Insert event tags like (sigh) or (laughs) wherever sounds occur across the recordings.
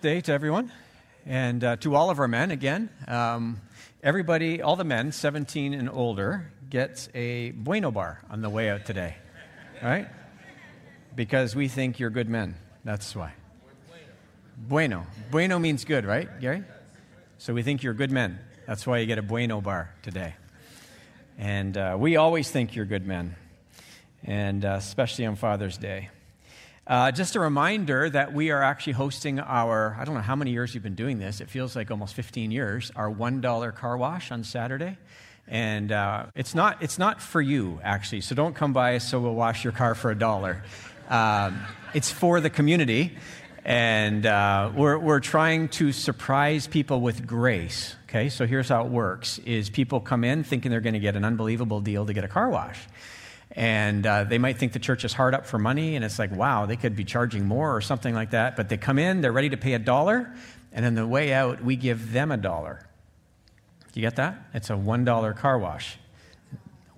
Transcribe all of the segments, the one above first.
Day to everyone, and uh, to all of our men again. Um, everybody, all the men, 17 and older, gets a Bueno bar on the way out today, right? Because we think you're good men. That's why. Bueno. Bueno means good, right, Gary? So we think you're good men. That's why you get a Bueno bar today. And uh, we always think you're good men, and uh, especially on Father's Day. Uh, just a reminder that we are actually hosting our, I don't know how many years we've been doing this, it feels like almost 15 years, our $1 car wash on Saturday. And uh, it's, not, it's not for you, actually, so don't come by so we'll wash your car for a dollar. Um, it's for the community, and uh, we're, we're trying to surprise people with grace. Okay, so here's how it works: is people come in thinking they're going to get an unbelievable deal to get a car wash. And uh, they might think the church is hard up for money, and it's like, wow, they could be charging more or something like that. But they come in, they're ready to pay a dollar, and on the way out, we give them a dollar. Do you get that? It's a $1 car wash.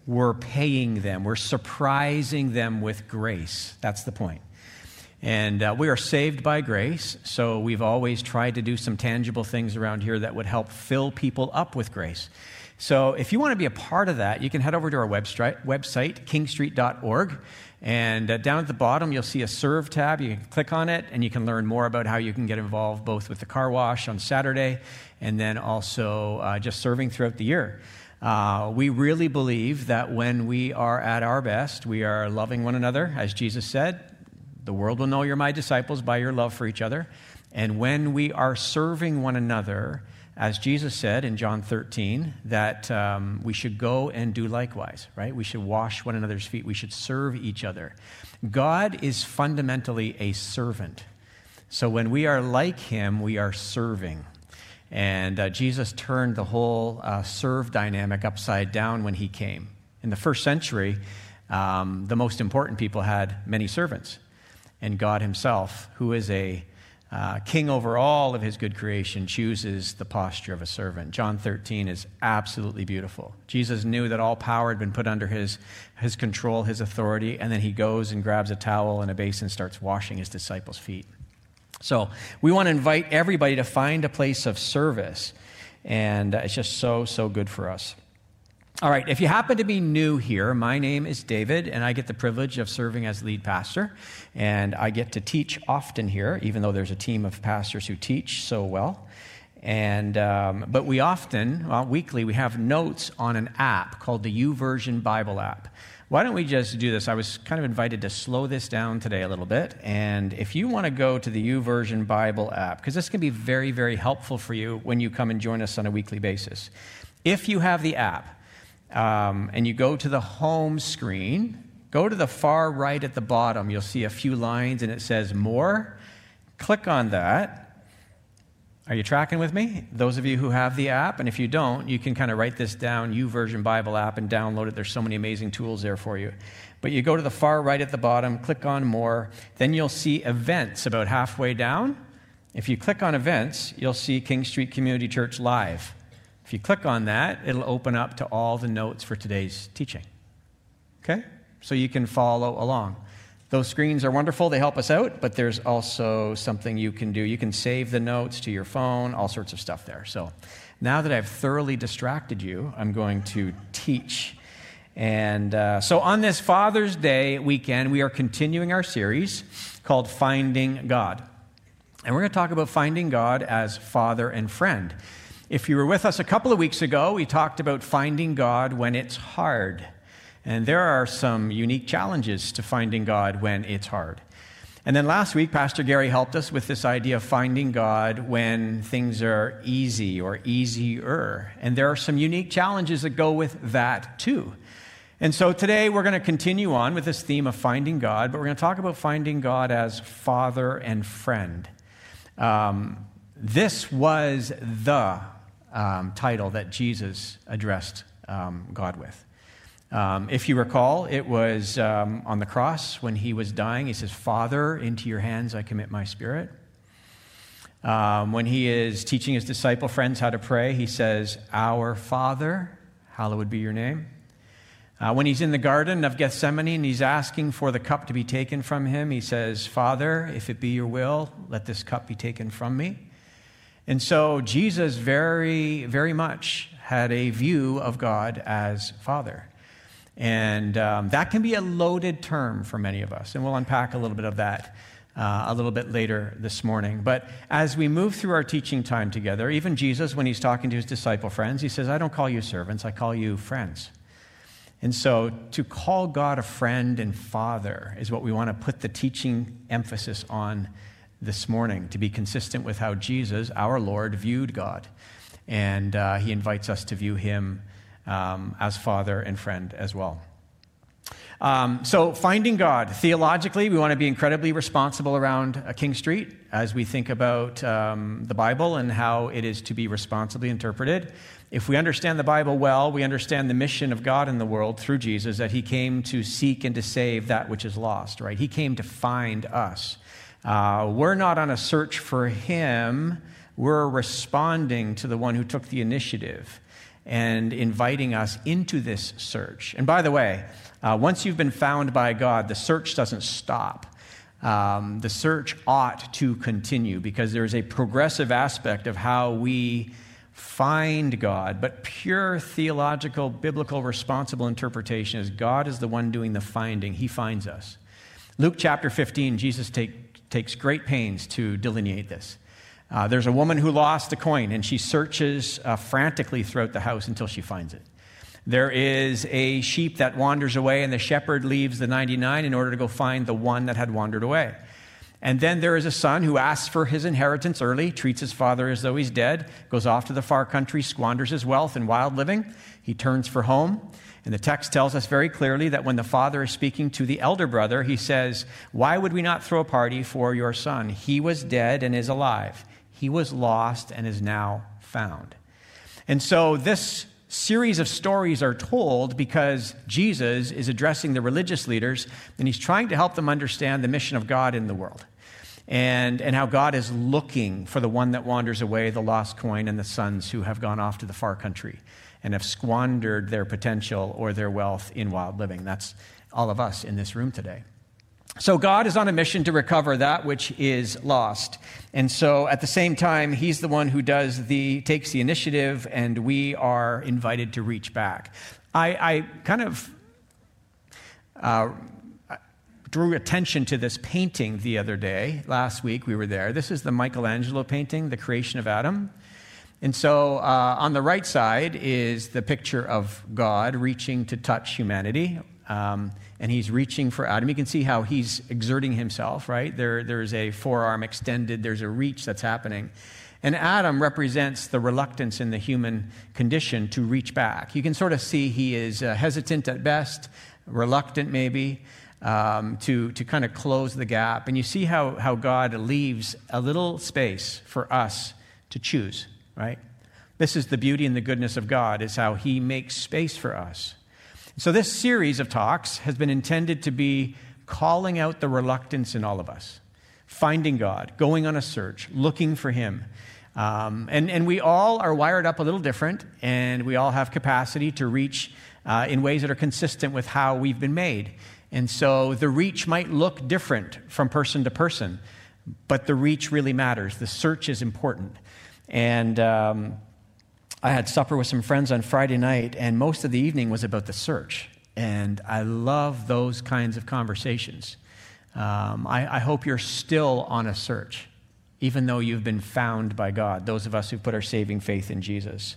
We're paying them, we're surprising them with grace. That's the point. And uh, we are saved by grace, so we've always tried to do some tangible things around here that would help fill people up with grace. So if you want to be a part of that, you can head over to our website, kingstreet.org. And uh, down at the bottom, you'll see a serve tab. You can click on it, and you can learn more about how you can get involved both with the car wash on Saturday and then also uh, just serving throughout the year. Uh, we really believe that when we are at our best, we are loving one another, as Jesus said. The world will know you're my disciples by your love for each other. And when we are serving one another, as Jesus said in John 13, that um, we should go and do likewise, right? We should wash one another's feet. We should serve each other. God is fundamentally a servant. So when we are like him, we are serving. And uh, Jesus turned the whole uh, serve dynamic upside down when he came. In the first century, um, the most important people had many servants. And God himself, who is a uh, king over all of his good creation, chooses the posture of a servant. John 13 is absolutely beautiful. Jesus knew that all power had been put under his, his control, his authority, and then he goes and grabs a towel and a basin and starts washing his disciples' feet. So we want to invite everybody to find a place of service, and it's just so, so good for us. All right, if you happen to be new here, my name is David, and I get the privilege of serving as lead pastor. And I get to teach often here, even though there's a team of pastors who teach so well. And, um, but we often, well, weekly, we have notes on an app called the YouVersion Bible app. Why don't we just do this? I was kind of invited to slow this down today a little bit. And if you want to go to the YouVersion Bible app, because this can be very, very helpful for you when you come and join us on a weekly basis. If you have the app, um, and you go to the home screen, go to the far right at the bottom. You'll see a few lines and it says More. Click on that. Are you tracking with me? Those of you who have the app, and if you don't, you can kind of write this down, YouVersion Bible app, and download it. There's so many amazing tools there for you. But you go to the far right at the bottom, click on More, then you'll see events about halfway down. If you click on events, you'll see King Street Community Church Live. If you click on that, it'll open up to all the notes for today's teaching. Okay? So you can follow along. Those screens are wonderful, they help us out, but there's also something you can do. You can save the notes to your phone, all sorts of stuff there. So now that I've thoroughly distracted you, I'm going to teach. And uh, so on this Father's Day weekend, we are continuing our series called Finding God. And we're going to talk about finding God as Father and friend. If you were with us a couple of weeks ago, we talked about finding God when it's hard. And there are some unique challenges to finding God when it's hard. And then last week, Pastor Gary helped us with this idea of finding God when things are easy or easier. And there are some unique challenges that go with that too. And so today we're going to continue on with this theme of finding God, but we're going to talk about finding God as father and friend. Um, this was the um, title that Jesus addressed um, God with. Um, if you recall, it was um, on the cross when he was dying. He says, Father, into your hands I commit my spirit. Um, when he is teaching his disciple friends how to pray, he says, Our Father, hallowed be your name. Uh, when he's in the Garden of Gethsemane and he's asking for the cup to be taken from him, he says, Father, if it be your will, let this cup be taken from me. And so Jesus very, very much had a view of God as Father. And um, that can be a loaded term for many of us. And we'll unpack a little bit of that uh, a little bit later this morning. But as we move through our teaching time together, even Jesus, when he's talking to his disciple friends, he says, I don't call you servants, I call you friends. And so to call God a friend and father is what we want to put the teaching emphasis on this morning, to be consistent with how Jesus, our Lord, viewed God. And uh, he invites us to view him um, as father and friend as well. Um, so, finding God. Theologically, we want to be incredibly responsible around uh, King Street as we think about um, the Bible and how it is to be responsibly interpreted. If we understand the Bible well, we understand the mission of God in the world through Jesus that he came to seek and to save that which is lost, right? He came to find us. Uh, we're not on a search for him, we're responding to the one who took the initiative and inviting us into this search. And by the way, uh, once you've been found by God, the search doesn't stop. Um, the search ought to continue because there's a progressive aspect of how we find God. But pure theological, biblical, responsible interpretation is God is the one doing the finding, He finds us. Luke chapter 15, Jesus take, takes great pains to delineate this. Uh, there's a woman who lost a coin, and she searches uh, frantically throughout the house until she finds it. There is a sheep that wanders away, and the shepherd leaves the 99 in order to go find the one that had wandered away. And then there is a son who asks for his inheritance early, treats his father as though he's dead, goes off to the far country, squanders his wealth in wild living. He turns for home. And the text tells us very clearly that when the father is speaking to the elder brother, he says, Why would we not throw a party for your son? He was dead and is alive. He was lost and is now found. And so this series of stories are told because Jesus is addressing the religious leaders and he's trying to help them understand the mission of God in the world and, and how God is looking for the one that wanders away, the lost coin, and the sons who have gone off to the far country and have squandered their potential or their wealth in wild living. That's all of us in this room today. So God is on a mission to recover that which is lost. And so at the same time, he's the one who does the takes the initiative and we are invited to reach back. I, I kind of uh, drew attention to this painting the other day. Last week we were there. This is the Michelangelo painting, The Creation of Adam. And so uh, on the right side is the picture of God reaching to touch humanity. Um, and he's reaching for Adam. You can see how he's exerting himself, right? There, there's a forearm extended, there's a reach that's happening. And Adam represents the reluctance in the human condition to reach back. You can sort of see he is uh, hesitant at best, reluctant maybe, um, to, to kind of close the gap. And you see how, how God leaves a little space for us to choose, right? This is the beauty and the goodness of God, is how he makes space for us. So, this series of talks has been intended to be calling out the reluctance in all of us, finding God, going on a search, looking for Him. Um, and, and we all are wired up a little different, and we all have capacity to reach uh, in ways that are consistent with how we've been made. And so the reach might look different from person to person, but the reach really matters. The search is important. And um, I had supper with some friends on Friday night, and most of the evening was about the search. And I love those kinds of conversations. Um, I, I, hope you're still on a search, even though you've been found by God, those of us who put our saving faith in Jesus.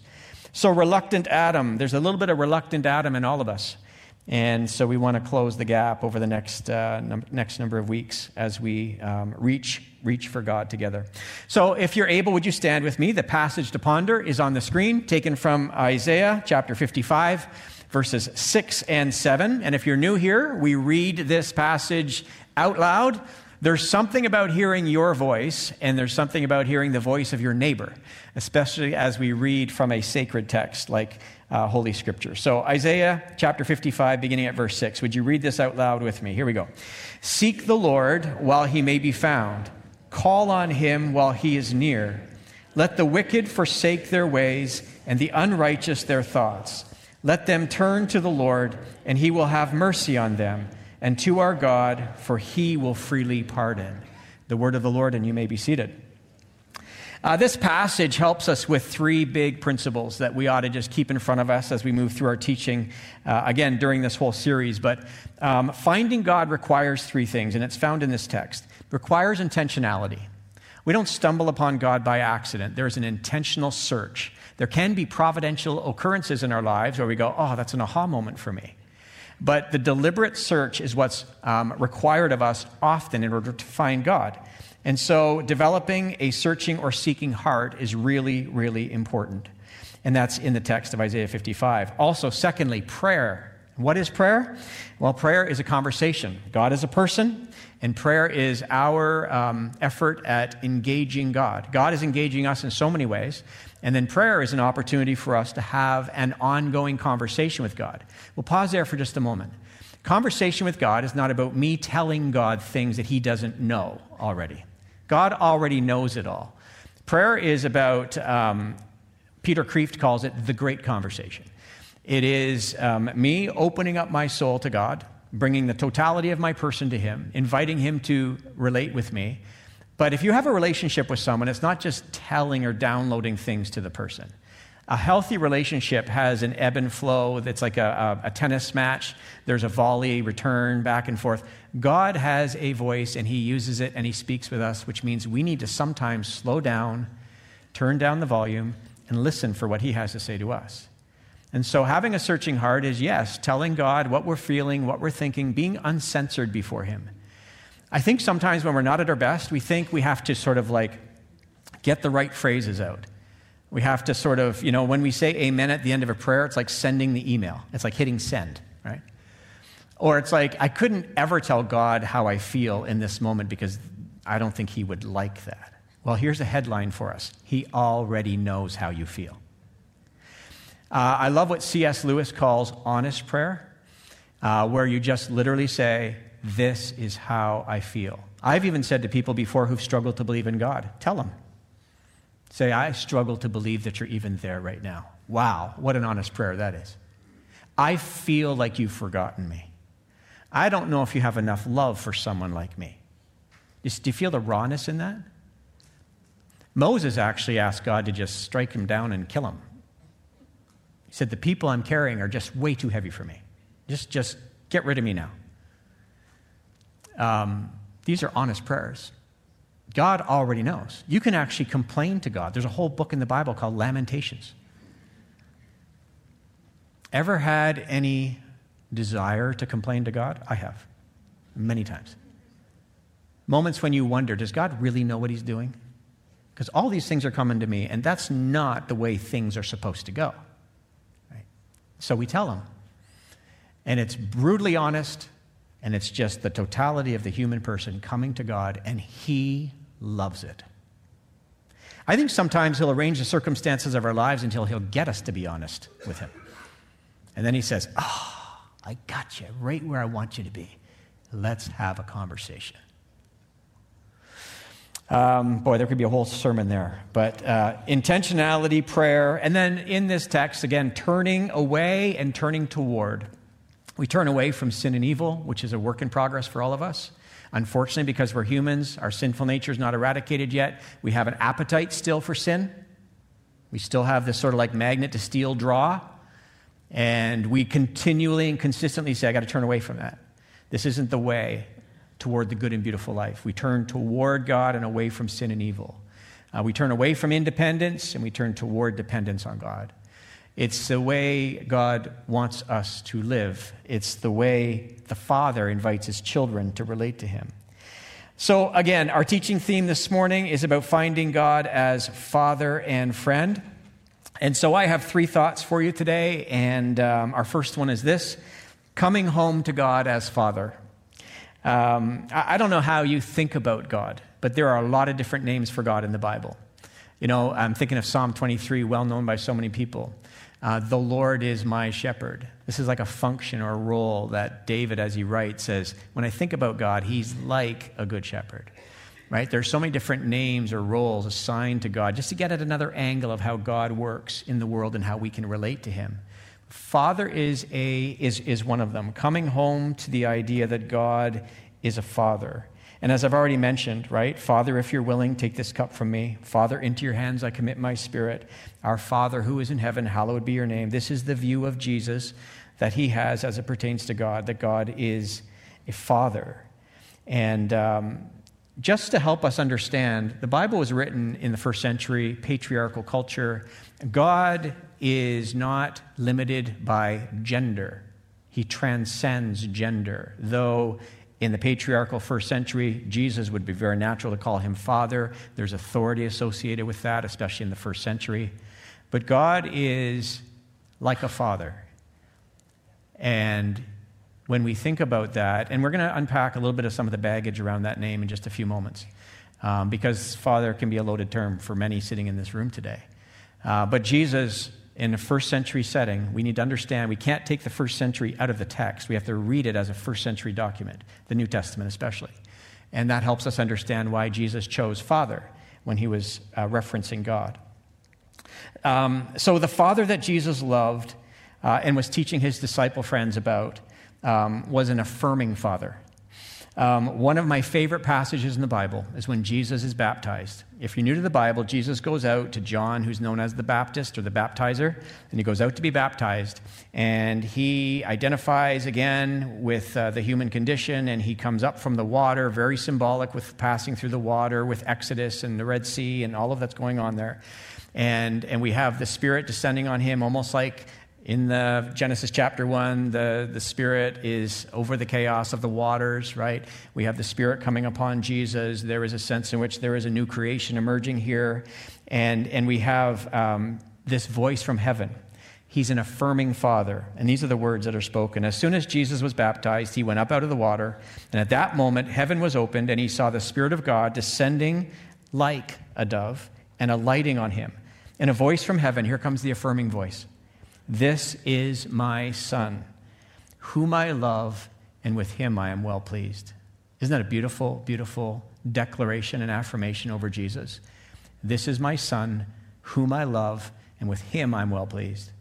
So, reluctant Adam, there's a little bit of reluctant Adam in all of us. And so we want to close the gap over the next, uh, num- next number of weeks as we um, reach, reach for God together. So if you're able, would you stand with me? The passage to ponder is on the screen, taken from Isaiah chapter 55, verses 6 and 7. And if you're new here, we read this passage out loud. There's something about hearing your voice, and there's something about hearing the voice of your neighbor, especially as we read from a sacred text like uh, Holy Scripture. So, Isaiah chapter 55, beginning at verse 6. Would you read this out loud with me? Here we go. Seek the Lord while he may be found, call on him while he is near. Let the wicked forsake their ways, and the unrighteous their thoughts. Let them turn to the Lord, and he will have mercy on them, and to our God, for he will freely pardon. The word of the Lord, and you may be seated. Uh, this passage helps us with three big principles that we ought to just keep in front of us as we move through our teaching, uh, again, during this whole series. But um, finding God requires three things, and it's found in this text. It requires intentionality. We don't stumble upon God by accident, there's an intentional search. There can be providential occurrences in our lives where we go, oh, that's an aha moment for me. But the deliberate search is what's um, required of us often in order to find God. And so, developing a searching or seeking heart is really, really important. And that's in the text of Isaiah 55. Also, secondly, prayer. What is prayer? Well, prayer is a conversation. God is a person, and prayer is our um, effort at engaging God. God is engaging us in so many ways. And then prayer is an opportunity for us to have an ongoing conversation with God. We'll pause there for just a moment. Conversation with God is not about me telling God things that He doesn't know already. God already knows it all. Prayer is about, um, Peter Kreeft calls it the great conversation. It is um, me opening up my soul to God, bringing the totality of my person to Him, inviting Him to relate with me, but if you have a relationship with someone, it's not just telling or downloading things to the person. A healthy relationship has an ebb and flow that's like a, a, a, tennis match. There's a volley, return, back and forth. God has a voice and He uses it and He speaks with us, which means we need to sometimes slow down, turn down the volume, and listen for what He has to say to us. And so, having a searching heart is yes, telling God what we're feeling, what we're thinking, being uncensored before Him. I think sometimes when we're not at our best, we think we have to sort of like get the right phrases out. We have to sort of, you know, when we say amen at the end of a prayer, it's like sending the email. It's like hitting send, right? Or it's like, I couldn't ever tell God how I feel in this moment because I don't think He would like that. Well, here's a headline for us He already knows how you feel. Uh, I love what C.S. Lewis calls honest prayer, uh, where you just literally say, this is how I feel. I've even said to people before who've struggled to believe in God, tell them. Say, I struggle to believe that you're even there right now. Wow, what an honest prayer that is. I feel like you've forgotten me. I don't know if you have enough love for someone like me. Do you feel the rawness in that? Moses actually asked God to just strike him down and kill him. He said, The people I'm carrying are just way too heavy for me. Just, just get rid of me now. Um, these are honest prayers. God already knows. You can actually complain to God. There's a whole book in the Bible called Lamentations. Ever had any desire to complain to God? I have, many times. Moments when you wonder, does God really know what He's doing? Because all these things are coming to me, and that's not the way things are supposed to go. So we tell Him. And it's brutally honest, and it's just the totality of the human person coming to God, and He loves it. I think sometimes He'll arrange the circumstances of our lives until He'll get us to be honest with Him. And then He says, oh, I got you right where I want you to be. Let's have a conversation. Um, boy, there could be a whole sermon there. But uh, intentionality, prayer, and then in this text, again, turning away and turning toward. We turn away from sin and evil, which is a work in progress for all of us. Unfortunately, because we're humans, our sinful nature is not eradicated yet. We have an appetite still for sin. We still have this sort of like magnet to steel draw. And we continually and consistently say, I got to turn away from that. This isn't the way toward the good and beautiful life. We turn toward God and away from sin and evil. Uh, we turn away from independence and we turn toward dependence on God. It's the way God wants us to live. It's the way the Father invites his children to relate to him. So, again, our teaching theme this morning is about finding God as Father and friend. And so, I have three thoughts for you today. And um, our first one is this coming home to God as Father. Um, I, I don't know how you think about God, but there are a lot of different names for God in the Bible. You know, I'm thinking of Psalm 23, well known by so many people. Uh, the Lord is my shepherd. This is like a function or a role that David, as he writes, says, when I think about God, he's like a good shepherd. Right? There are so many different names or roles assigned to God just to get at another angle of how God works in the world and how we can relate to him. Father is, a, is, is one of them, coming home to the idea that God is a father. And as I've already mentioned, right? Father, if you're willing, take this cup from me. Father, into your hands I commit my spirit. Our Father who is in heaven, hallowed be your name. This is the view of Jesus that he has as it pertains to God, that God is a father. And um, just to help us understand, the Bible was written in the first century, patriarchal culture. God is not limited by gender, He transcends gender. Though in the patriarchal first century, Jesus would be very natural to call him father. There's authority associated with that, especially in the first century. But God is like a father. And when we think about that, and we're going to unpack a little bit of some of the baggage around that name in just a few moments, um, because father can be a loaded term for many sitting in this room today. Uh, but Jesus, in a first century setting, we need to understand we can't take the first century out of the text. We have to read it as a first century document, the New Testament especially. And that helps us understand why Jesus chose Father when he was uh, referencing God. Um, so, the Father that Jesus loved uh, and was teaching his disciple friends about um, was an affirming Father. Um, one of my favorite passages in the Bible is when Jesus is baptized. If you're new to the Bible, Jesus goes out to John, who's known as the Baptist or the baptizer, and he goes out to be baptized. And he identifies again with uh, the human condition, and he comes up from the water, very symbolic with passing through the water, with Exodus and the Red Sea and all of that's going on there. And, and we have the Spirit descending on him almost like in the Genesis chapter 1, the, the Spirit is over the chaos of the waters, right? We have the Spirit coming upon Jesus. There is a sense in which there is a new creation emerging here. And, and we have um, this voice from heaven. He's an affirming father. And these are the words that are spoken. As soon as Jesus was baptized, he went up out of the water. And at that moment, heaven was opened, and he saw the Spirit of God descending like a dove and alighting on him. And a voice from heaven, here comes the affirming voice this is my Son, whom I love, and with him I am well pleased. Isn't that a beautiful, beautiful declaration and affirmation over Jesus? This is my Son, whom I love, and with him I'm well pleased.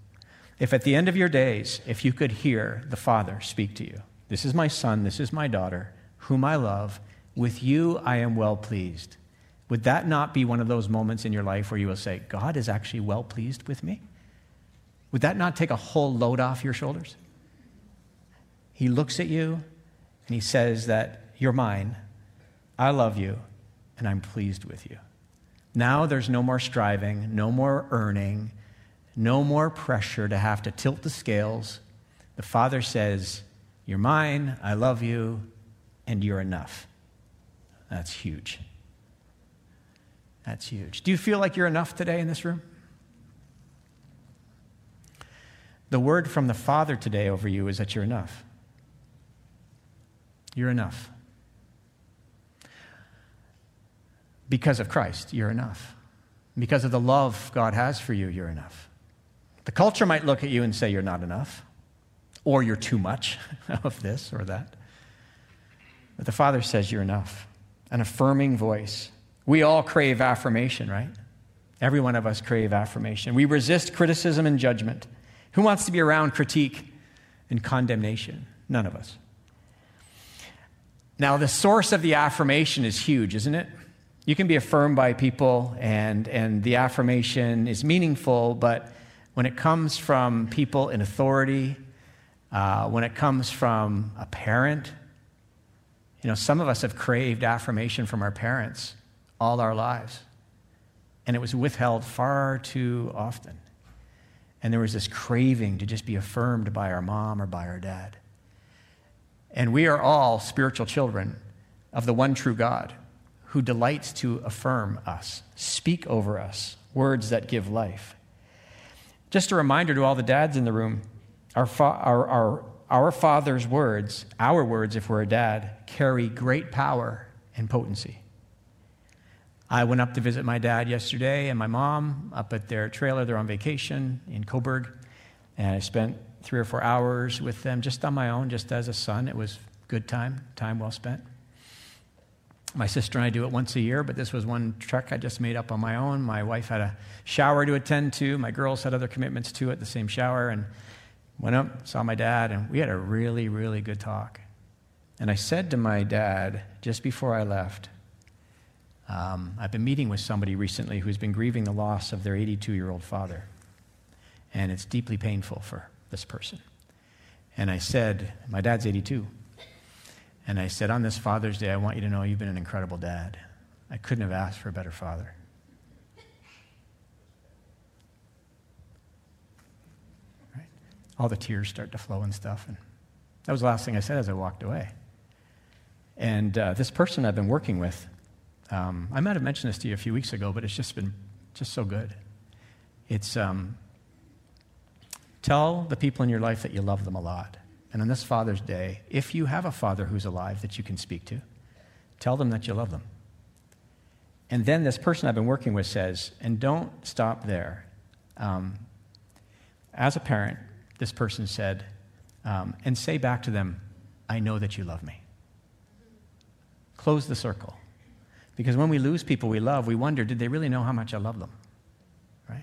If at the end of your days, if you could hear the Father speak to you, this is my Son, this is my daughter, whom I love, with you I am well pleased. Would that not be one of those moments in your life where you will say, God is actually well pleased with me? Would that not take a whole load off your shoulders? He looks at you and he says that you're mine, I love you, and I'm pleased with you. Now there's no more striving, no more earning, no more pressure to have to tilt the scales. The Father says, You're mine, I love you, and you're enough. That's huge. That's huge. Do you feel like you're enough today in this room? The word from the Father today over you is that you're enough. You're enough. Because of Christ, you're enough. Because of the love God has for you, you're enough. The culture might look at you and say you're not enough, or you're too much (laughs) of this or that. But the Father says you're enough. An affirming voice. We all crave affirmation, right? Every one of us crave affirmation. We resist criticism and judgment. Who wants to be around critique and condemnation? None of us. Now, the source of the affirmation is huge, isn't it? You can be affirmed by people, and, and the affirmation is meaningful, but when it comes from people in authority, uh, when it comes from a parent, you know, some of us have craved affirmation from our parents all our lives, and it was withheld far too often. And there was this craving to just be affirmed by our mom or by our dad. And we are all spiritual children of the one true God who delights to affirm us, speak over us, words that give life. Just a reminder to all the dads in the room our, fa- our, our, our Father's words, our words if we're a dad, carry great power and potency. I went up to visit my dad yesterday and my mom up at their trailer. They're on vacation in Coburg. And I spent three or four hours with them just on my own, just as a son. It was good time, time well spent. My sister and I do it once a year, but this was one trek I just made up on my own. My wife had a shower to attend to. My girls had other commitments too at the same shower. And Went up, saw my dad, and we had a really, really good talk. And I said to my dad just before I left, um, I've been meeting with somebody recently who's been grieving the loss of their 82 year old father. And it's deeply painful for this person. And I said, My dad's 82. And I said, On this Father's Day, I want you to know you've been an incredible dad. I couldn't have asked for a better father. Right? All the tears start to flow and stuff. And that was the last thing I said as I walked away. And uh, this person I've been working with, um, I might have mentioned this to you a few weeks ago, but it's just been just so good. It's um, tell the people in your life that you love them a lot. And on this Father's Day, if you have a father who's alive that you can speak to, tell them that you love them. And then this person I've been working with says, and don't stop there. Um, as a parent, this person said, um, and say back to them, I know that you love me. Close the circle. Because when we lose people we love, we wonder, did they really know how much I love them? Right?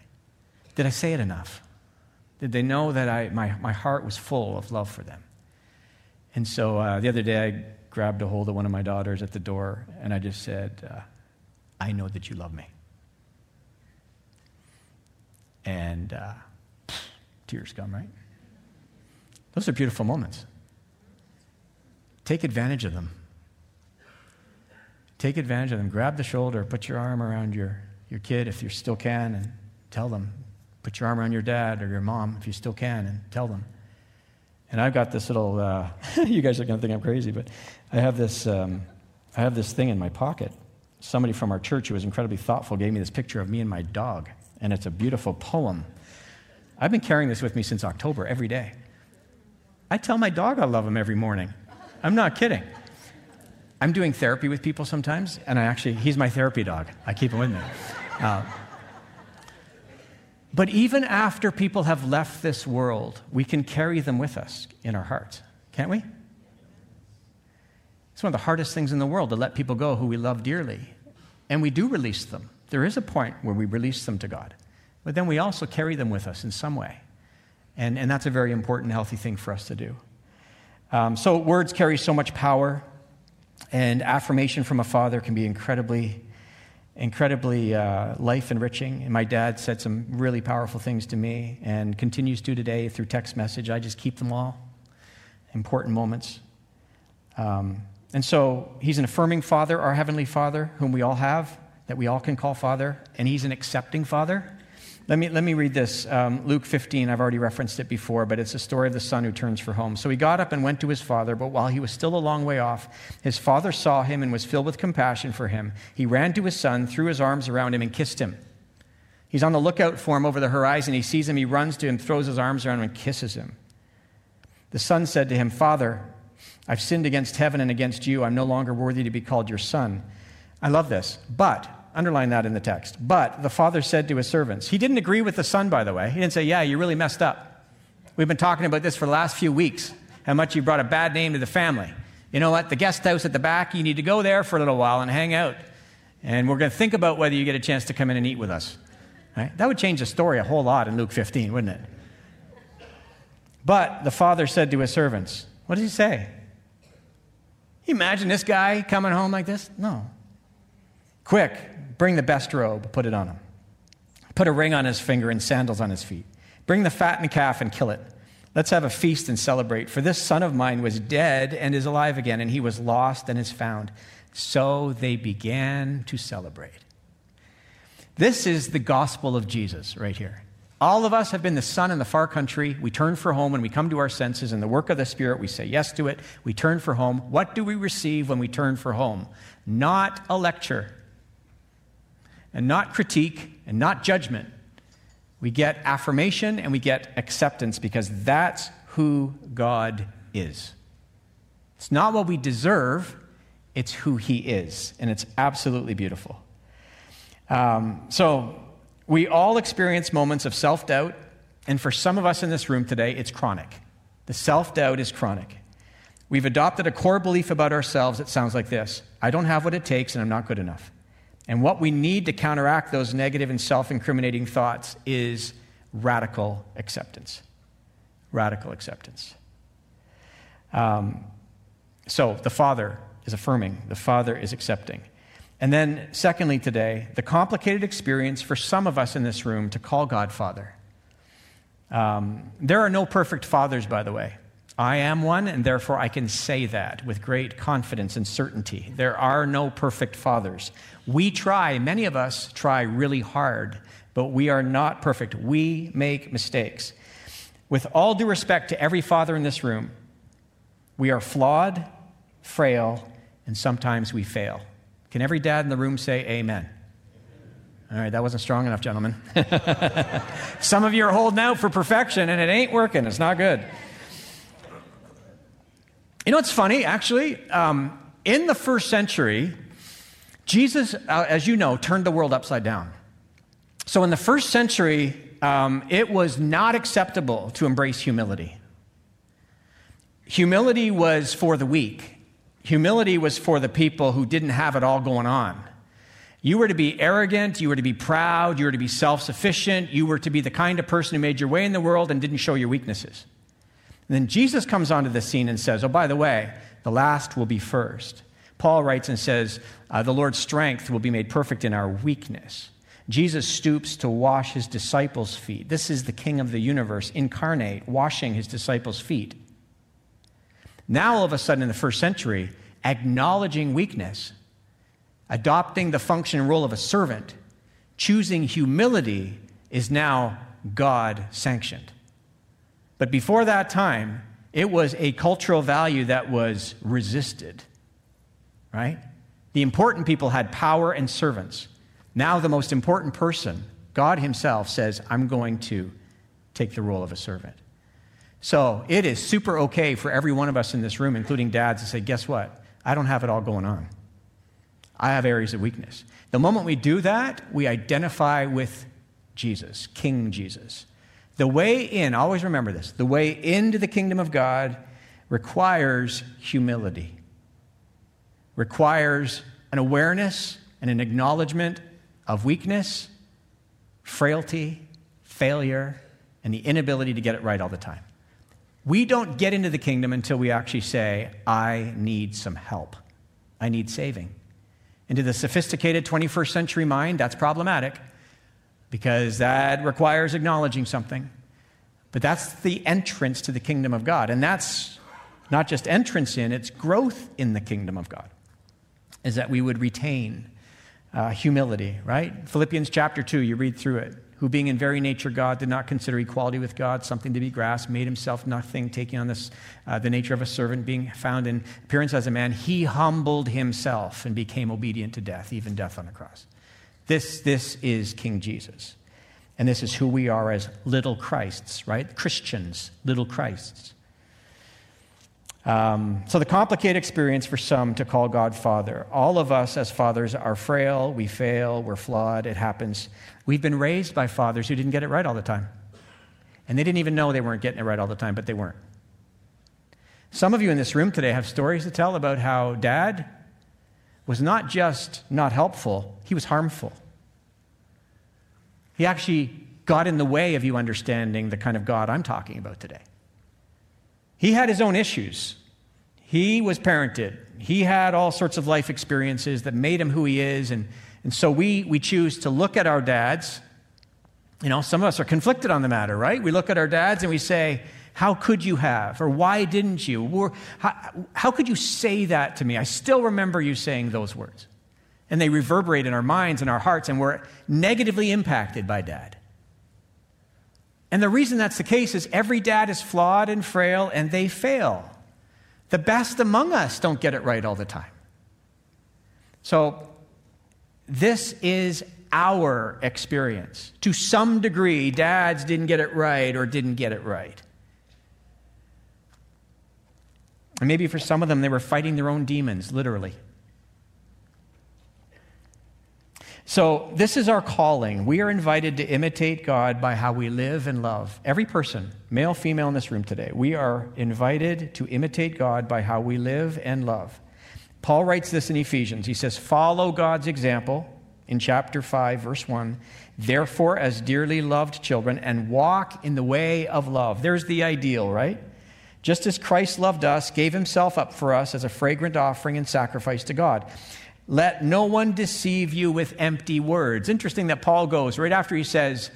Did I say it enough? Did they know that I, my, my heart was full of love for them? And so uh, the other day, I grabbed a hold of one of my daughters at the door, and I just said, uh, I know that you love me. And uh, tears come, right? Those are beautiful moments. Take advantage of them. Take advantage of them. Grab the shoulder, put your arm around your, your kid if you still can, and tell them. Put your arm around your dad or your mom if you still can, and tell them. And I've got this little, uh, (laughs) you guys are going to think I'm crazy, but I have, this, um, I have this thing in my pocket. Somebody from our church who was incredibly thoughtful gave me this picture of me and my dog, and it's a beautiful poem. I've been carrying this with me since October every day. I tell my dog I love him every morning. I'm not kidding. I'm doing therapy with people sometimes, and I actually, he's my therapy dog. I keep him with me. Uh, but even after people have left this world, we can carry them with us in our hearts, can't we? It's one of the hardest things in the world to let people go who we love dearly. And we do release them. There is a point where we release them to God. But then we also carry them with us in some way. And, and that's a very important, healthy thing for us to do. Um, so, words carry so much power. And affirmation from a father can be incredibly, incredibly uh, life enriching. And my dad said some really powerful things to me and continues to today through text message. I just keep them all. Important moments. Um, and so he's an affirming father, our heavenly father, whom we all have, that we all can call father. And he's an accepting father. Let me, let me read this. Um, Luke 15, I've already referenced it before, but it's the story of the son who turns for home. So he got up and went to his father, but while he was still a long way off, his father saw him and was filled with compassion for him. He ran to his son, threw his arms around him, and kissed him. He's on the lookout for him over the horizon. He sees him, he runs to him, throws his arms around him, and kisses him. The son said to him, Father, I've sinned against heaven and against you. I'm no longer worthy to be called your son. I love this. But Underline that in the text. But the father said to his servants, he didn't agree with the son, by the way. He didn't say, Yeah, you really messed up. We've been talking about this for the last few weeks, how much you brought a bad name to the family. You know what? The guest house at the back, you need to go there for a little while and hang out. And we're going to think about whether you get a chance to come in and eat with us. Right? That would change the story a whole lot in Luke 15, wouldn't it? But the father said to his servants, What does he say? You imagine this guy coming home like this? No. Quick, Bring the best robe, put it on him. Put a ring on his finger and sandals on his feet. Bring the fattened calf and kill it. Let's have a feast and celebrate. For this son of mine was dead and is alive again, and he was lost and is found. So they began to celebrate. This is the gospel of Jesus right here. All of us have been the son in the far country. We turn for home when we come to our senses. In the work of the Spirit, we say yes to it. We turn for home. What do we receive when we turn for home? Not a lecture, and not critique and not judgment. We get affirmation and we get acceptance because that's who God is. It's not what we deserve, it's who He is. And it's absolutely beautiful. Um, so, we all experience moments of self doubt. And for some of us in this room today, it's chronic. The self doubt is chronic. We've adopted a core belief about ourselves that sounds like this I don't have what it takes and I'm not good enough. And what we need to counteract those negative and self incriminating thoughts is radical acceptance. Radical acceptance. Um, so the Father is affirming, the Father is accepting. And then, secondly, today, the complicated experience for some of us in this room to call God Father. Um, there are no perfect fathers, by the way. I am one, and therefore I can say that with great confidence and certainty. There are no perfect fathers. We try, many of us try really hard, but we are not perfect. We make mistakes. With all due respect to every father in this room, we are flawed, frail, and sometimes we fail. Can every dad in the room say amen? All right, that wasn't strong enough, gentlemen. (laughs) Some of you are holding out for perfection and it ain't working. It's not good. You know what's funny, actually? Um, in the first century, Jesus, uh, as you know, turned the world upside down. So in the first century, um, it was not acceptable to embrace humility. Humility was for the weak. Humility was for the people who didn't have it all going on. You were to be arrogant, you were to be proud, you were to be self sufficient, you were to be the kind of person who made your way in the world and didn't show your weaknesses. And then Jesus comes onto the scene and says, Oh, by the way, the last will be first. Paul writes and says, uh, The Lord's strength will be made perfect in our weakness. Jesus stoops to wash his disciples' feet. This is the King of the universe incarnate, washing his disciples' feet. Now, all of a sudden, in the first century, acknowledging weakness, adopting the function and role of a servant, choosing humility is now God sanctioned. But before that time, it was a cultural value that was resisted, right? The important people had power and servants. Now, the most important person, God Himself, says, I'm going to take the role of a servant. So it is super okay for every one of us in this room, including dads, to say, guess what? I don't have it all going on. I have areas of weakness. The moment we do that, we identify with Jesus, King Jesus. The way in, always remember this, the way into the kingdom of God requires humility, requires an awareness and an acknowledgement of weakness, frailty, failure, and the inability to get it right all the time. We don't get into the kingdom until we actually say, I need some help. I need saving. Into the sophisticated 21st century mind, that's problematic because that requires acknowledging something. But that's the entrance to the kingdom of God. And that's not just entrance in, it's growth in the kingdom of God, is that we would retain uh, humility, right? Philippians chapter 2, you read through it who being in very nature God did not consider equality with God something to be grasped, made himself nothing, taking on this, uh, the nature of a servant, being found in appearance as a man, he humbled himself and became obedient to death, even death on a cross. This, this is King Jesus. And this is who we are as little Christs, right? Christians, little Christs. Um, so, the complicated experience for some to call God Father. All of us as fathers are frail, we fail, we're flawed, it happens. We've been raised by fathers who didn't get it right all the time. And they didn't even know they weren't getting it right all the time, but they weren't. Some of you in this room today have stories to tell about how dad was not just not helpful, he was harmful. He actually got in the way of you understanding the kind of God I'm talking about today. He had his own issues. He was parented. He had all sorts of life experiences that made him who he is. And, and so we, we choose to look at our dads. You know, some of us are conflicted on the matter, right? We look at our dads and we say, How could you have? Or why didn't you? How, how could you say that to me? I still remember you saying those words. And they reverberate in our minds and our hearts, and we're negatively impacted by dad. And the reason that's the case is every dad is flawed and frail and they fail. The best among us don't get it right all the time. So, this is our experience. To some degree, dads didn't get it right or didn't get it right. And maybe for some of them, they were fighting their own demons, literally. So, this is our calling. We are invited to imitate God by how we live and love. Every person, male, female in this room today, we are invited to imitate God by how we live and love. Paul writes this in Ephesians. He says, Follow God's example in chapter 5, verse 1. Therefore, as dearly loved children, and walk in the way of love. There's the ideal, right? Just as Christ loved us, gave himself up for us as a fragrant offering and sacrifice to God. Let no one deceive you with empty words. Interesting that Paul goes right after he says,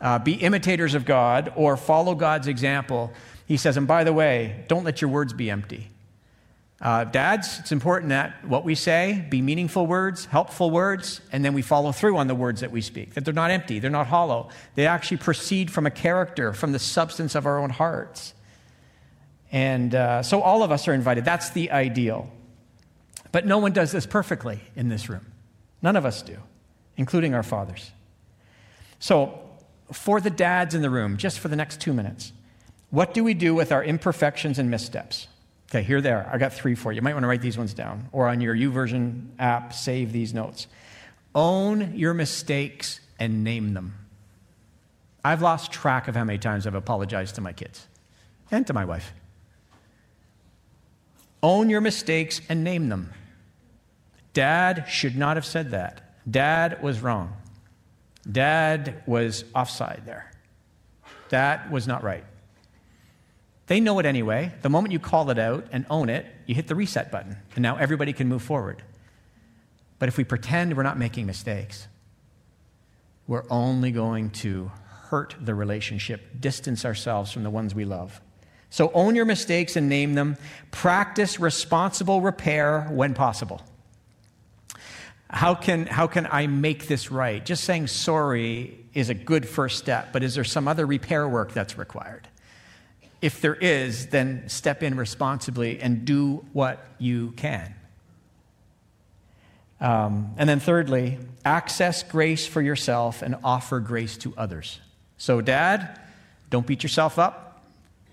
uh, Be imitators of God or follow God's example. He says, And by the way, don't let your words be empty. Uh, dads, it's important that what we say be meaningful words, helpful words, and then we follow through on the words that we speak, that they're not empty, they're not hollow. They actually proceed from a character, from the substance of our own hearts. And uh, so all of us are invited. That's the ideal. But no one does this perfectly in this room. None of us do, including our fathers. So, for the dads in the room, just for the next two minutes, what do we do with our imperfections and missteps? Okay, here they are. I got three for you. You might want to write these ones down, or on your YouVersion app, save these notes. Own your mistakes and name them. I've lost track of how many times I've apologized to my kids and to my wife. Own your mistakes and name them. Dad should not have said that. Dad was wrong. Dad was offside there. That was not right. They know it anyway. The moment you call it out and own it, you hit the reset button, and now everybody can move forward. But if we pretend we're not making mistakes, we're only going to hurt the relationship, distance ourselves from the ones we love. So own your mistakes and name them. Practice responsible repair when possible. How can, how can I make this right? Just saying sorry is a good first step, but is there some other repair work that's required? If there is, then step in responsibly and do what you can. Um, and then, thirdly, access grace for yourself and offer grace to others. So, dad, don't beat yourself up.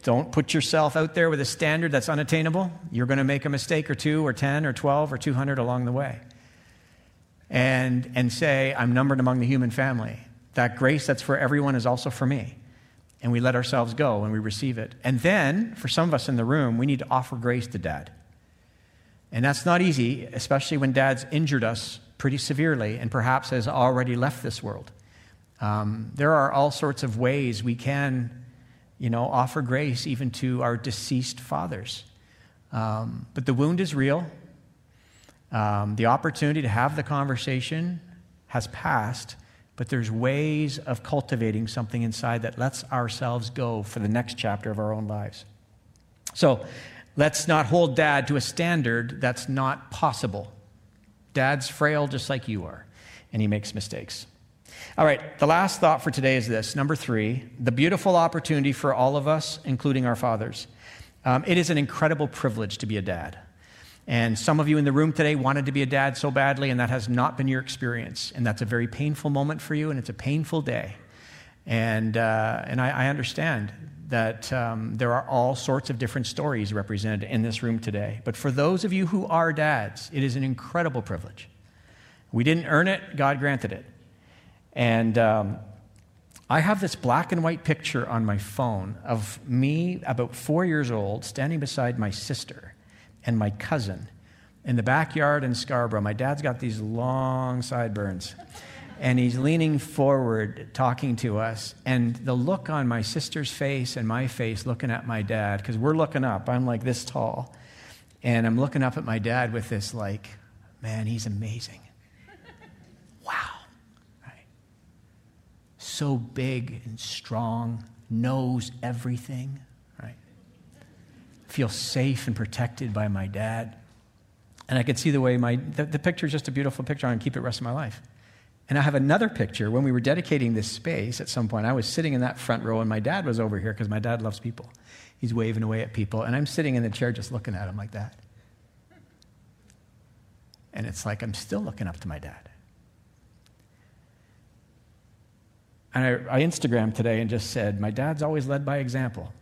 Don't put yourself out there with a standard that's unattainable. You're going to make a mistake or two, or 10, or 12, or 200 along the way. And, and say, I'm numbered among the human family. That grace that's for everyone is also for me and we let ourselves go and we receive it. And then, for some of us in the room, we need to offer grace to dad. And that's not easy, especially when dad's injured us pretty severely and perhaps has already left this world. Um, there are all sorts of ways we can, you know, offer grace even to our deceased fathers. Um, but the wound is real. Um, the opportunity to have the conversation has passed but there's ways of cultivating something inside that lets ourselves go for the next chapter of our own lives. So let's not hold dad to a standard that's not possible. Dad's frail just like you are, and he makes mistakes. All right, the last thought for today is this number three the beautiful opportunity for all of us, including our fathers. Um, it is an incredible privilege to be a dad. And some of you in the room today wanted to be a dad so badly, and that has not been your experience. And that's a very painful moment for you, and it's a painful day. And, uh, and I, I, understand that um, there are all sorts of different stories represented in this room today. But for those of you who are dads, it is an incredible privilege. We didn't earn it, God granted it. And um, I have this black and white picture on my phone of me, about four years old, standing beside my sister and my cousin in the backyard in Scarborough. My dad's got these long sideburns. And he's leaning forward, talking to us. And the look on my sister's face and my face looking at my dad, because we're looking up. I'm like this tall. And I'm looking up at my dad with this, like, man, he's amazing. wow. Right? So big and strong, knows everything Right. feel safe and protected by my dad. And I could see the way my, the, the picture is just a beautiful picture. I can keep it the rest of my life. And I have another picture when we were dedicating this space at some point. I was sitting in that front row, and my dad was over here because my dad loves people. He's waving away at people, and I'm sitting in the chair just looking at him like that. And it's like I'm still looking up to my dad. And I, I Instagrammed today and just said, My dad's always led by example.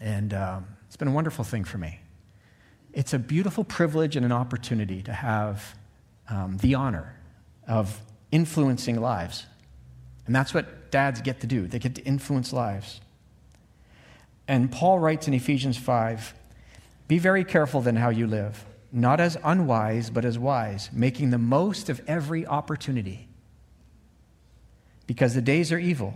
And um, it's been a wonderful thing for me. It's a beautiful privilege and an opportunity to have um, the honor of influencing lives. And that's what dads get to do, they get to influence lives. And Paul writes in Ephesians 5 Be very careful then how you live, not as unwise, but as wise, making the most of every opportunity. Because the days are evil.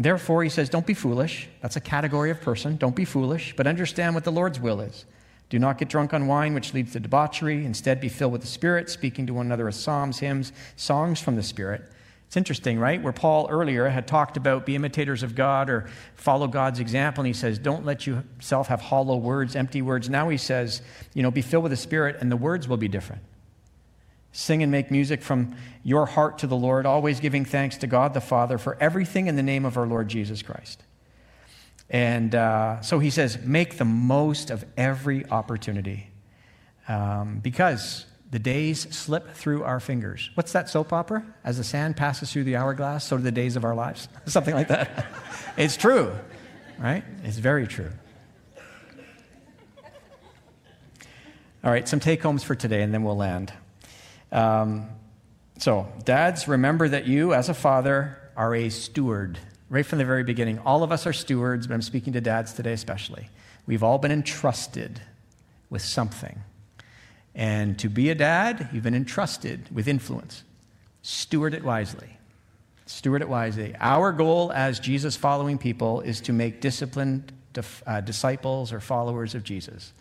Therefore, he says, don't be foolish. That's a category of person. Don't be foolish, but understand what the Lord's will is. Do not get drunk on wine, which leads to debauchery. Instead, be filled with the Spirit, speaking to one another with psalms, hymns, songs from the Spirit. It's interesting, right? Where Paul earlier had talked about be imitators of God or follow God's example, and he says, don't let yourself have hollow words, empty words. Now he says, you know, be filled with the Spirit, and the words will be different. Sing and make music from your heart to the Lord, always giving thanks to God the Father for everything in the name of our Lord Jesus Christ. And uh, so he says, make the most of every opportunity um, because the days slip through our fingers. What's that soap opera? As the sand passes through the hourglass, so do the days of our lives. (laughs) Something like that. (laughs) it's true, right? It's very true. All right, some take homes for today, and then we'll land. Um, so, dads, remember that you, as a father, are a steward. Right from the very beginning, all of us are stewards, but I'm speaking to dads today especially. We've all been entrusted with something. And to be a dad, you've been entrusted with influence. Steward it wisely. Steward it wisely. Our goal as Jesus following people is to make disciplined uh, disciples or followers of Jesus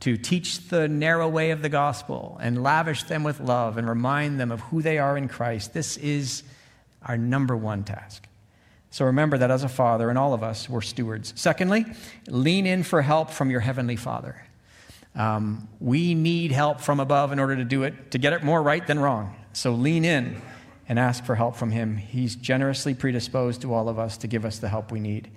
to teach the narrow way of the gospel and lavish them with love and remind them of who they are in Christ. This is our number one task. So remember that as a father, and all of us, we're stewards. Secondly, lean in for help from your heavenly Father. Um, we need help from above in order to do it, to get it more right than wrong. So lean in and ask for help from Him. He's generously predisposed to all of us to give us the help we need.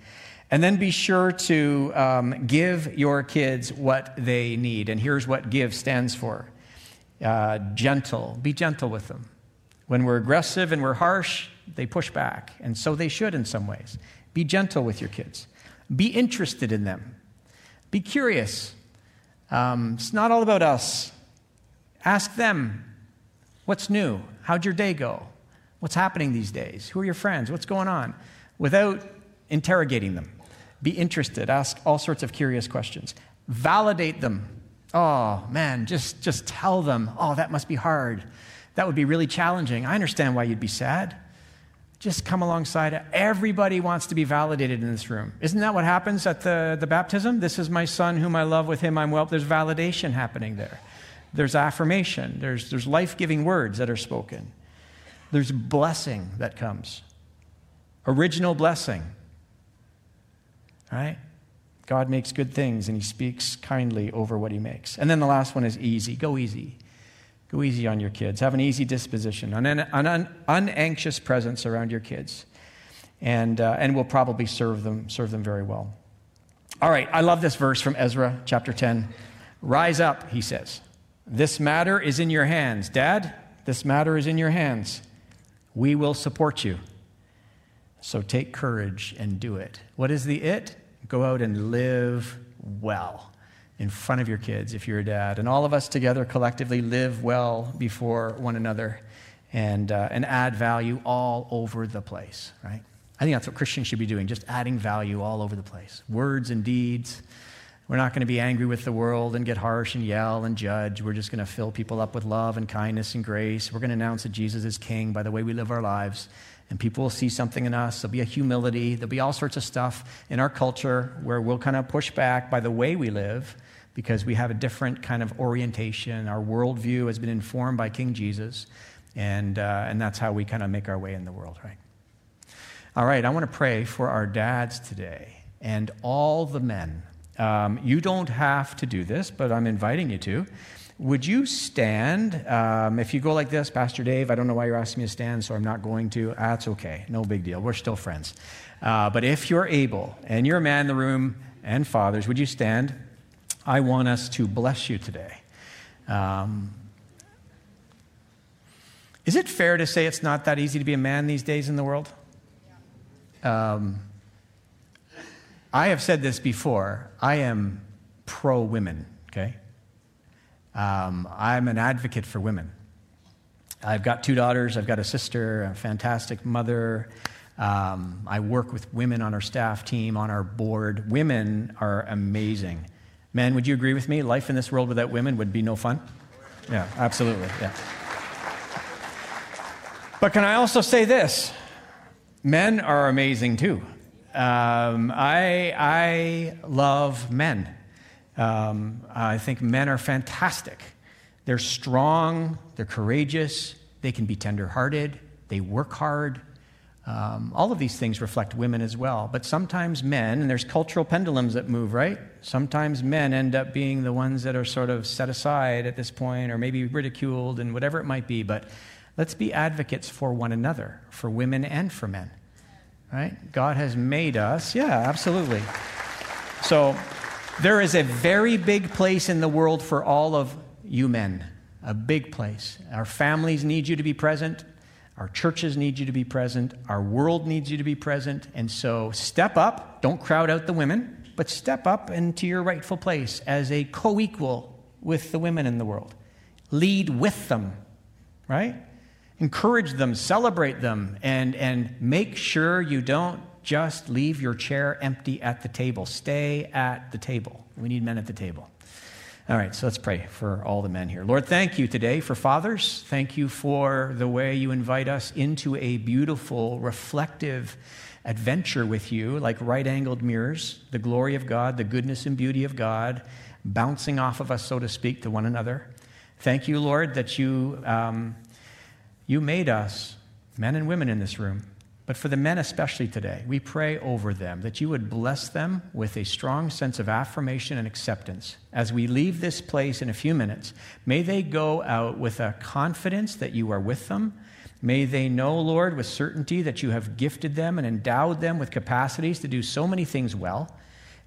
And then be sure to um, give your kids what they need. And here's what give stands for uh, gentle. Be gentle with them. When we're aggressive and we're harsh, they push back. And so they should in some ways. Be gentle with your kids. Be interested in them. Be curious. Um, it's not all about us. Ask them what's new? How'd your day go? What's happening these days? Who are your friends? What's going on? Without interrogating them. Be interested. Ask all sorts of curious questions. Validate them. Oh, man, just, just tell them, oh, that must be hard. That would be really challenging. I understand why you'd be sad. Just come alongside. Everybody wants to be validated in this room. Isn't that what happens at the, the baptism? This is my son whom I love, with him I'm well. There's validation happening there. There's affirmation. There's, there's life giving words that are spoken. There's blessing that comes. Original blessing. Right? God makes good things and he speaks kindly over what he makes. And then the last one is easy. Go easy. Go easy on your kids. Have an easy disposition, an, an, an unanxious presence around your kids. And, uh, and we'll probably serve them, serve them very well. All right, I love this verse from Ezra chapter 10. Rise up, he says. This matter is in your hands. Dad, this matter is in your hands. We will support you. So take courage and do it. What is the it? Go out and live well in front of your kids if you're a dad. And all of us together collectively live well before one another and, uh, and add value all over the place, right? I think that's what Christians should be doing, just adding value all over the place. Words and deeds. We're not going to be angry with the world and get harsh and yell and judge. We're just going to fill people up with love and kindness and grace. We're going to announce that Jesus is King by the way we live our lives and people will see something in us. There'll be a humility. There'll be all sorts of stuff in our culture where we'll kind of push back by the way we live because we have a different kind of orientation. Our worldview has been informed by King Jesus, and, uh, and that's how we kind of make our way in the world, right? All right, I want to pray for our dads today and all the men. Um, you don't have to do this, but I'm inviting you to. Would you stand? Um, if you go like this, Pastor Dave, I don't know why you're asking me to stand, so I'm not going to. That's okay. No big deal. We're still friends. Uh, but if you're able, and you're a man in the room, and fathers, would you stand? I want us to bless you today. Um, is it fair to say it's not that easy to be a man these days in the world? Um, I have said this before. I am pro women, okay? Um, I'm an advocate for women. I've got two daughters, I've got a sister, a fantastic mother. Um, I work with women on our staff team, on our board. Women are amazing. Men, would you agree with me? Life in this world without women would be no fun? Yeah, absolutely. Yeah. But can I also say this? men are amazing too. Um, I, I love men. Um, I think men are fantastic. They're strong, they're courageous, they can be tenderhearted, they work hard. Um, all of these things reflect women as well. But sometimes men, and there's cultural pendulums that move, right? Sometimes men end up being the ones that are sort of set aside at this point or maybe ridiculed and whatever it might be. But let's be advocates for one another, for women and for men. Right? God has made us. Yeah, absolutely. So there is a very big place in the world for all of you men. A big place. Our families need you to be present. Our churches need you to be present. Our world needs you to be present. And so step up. Don't crowd out the women, but step up into your rightful place as a co equal with the women in the world. Lead with them, right? Encourage them, celebrate them, and, and make sure you don't just leave your chair empty at the table. Stay at the table. We need men at the table. All right, so let's pray for all the men here. Lord, thank you today for fathers. Thank you for the way you invite us into a beautiful, reflective adventure with you, like right angled mirrors, the glory of God, the goodness and beauty of God, bouncing off of us, so to speak, to one another. Thank you, Lord, that you, um, you made us, men and women in this room, but for the men, especially today, we pray over them that you would bless them with a strong sense of affirmation and acceptance. As we leave this place in a few minutes, may they go out with a confidence that you are with them. May they know, Lord, with certainty that you have gifted them and endowed them with capacities to do so many things well.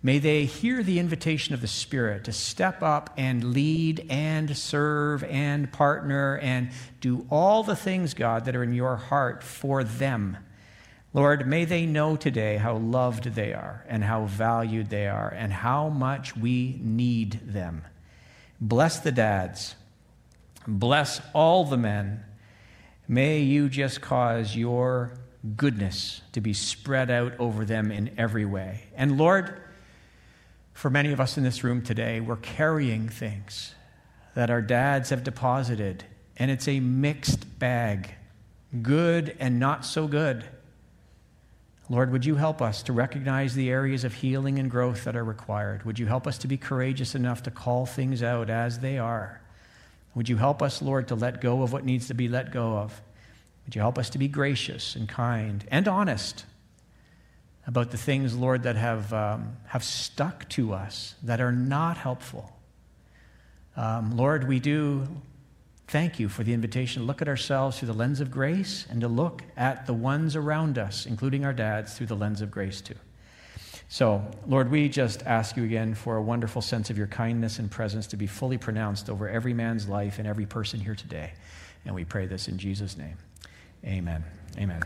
May they hear the invitation of the Spirit to step up and lead and serve and partner and do all the things, God, that are in your heart for them Lord, may they know today how loved they are and how valued they are and how much we need them. Bless the dads. Bless all the men. May you just cause your goodness to be spread out over them in every way. And Lord, for many of us in this room today, we're carrying things that our dads have deposited, and it's a mixed bag good and not so good. Lord, would you help us to recognize the areas of healing and growth that are required? Would you help us to be courageous enough to call things out as they are? Would you help us, Lord, to let go of what needs to be let go of? Would you help us to be gracious and kind and honest about the things, Lord, that have, um, have stuck to us that are not helpful? Um, Lord, we do Thank you for the invitation to look at ourselves through the lens of grace and to look at the ones around us, including our dads, through the lens of grace too. So, Lord, we just ask you again for a wonderful sense of your kindness and presence to be fully pronounced over every man's life and every person here today. And we pray this in Jesus' name. Amen. Amen.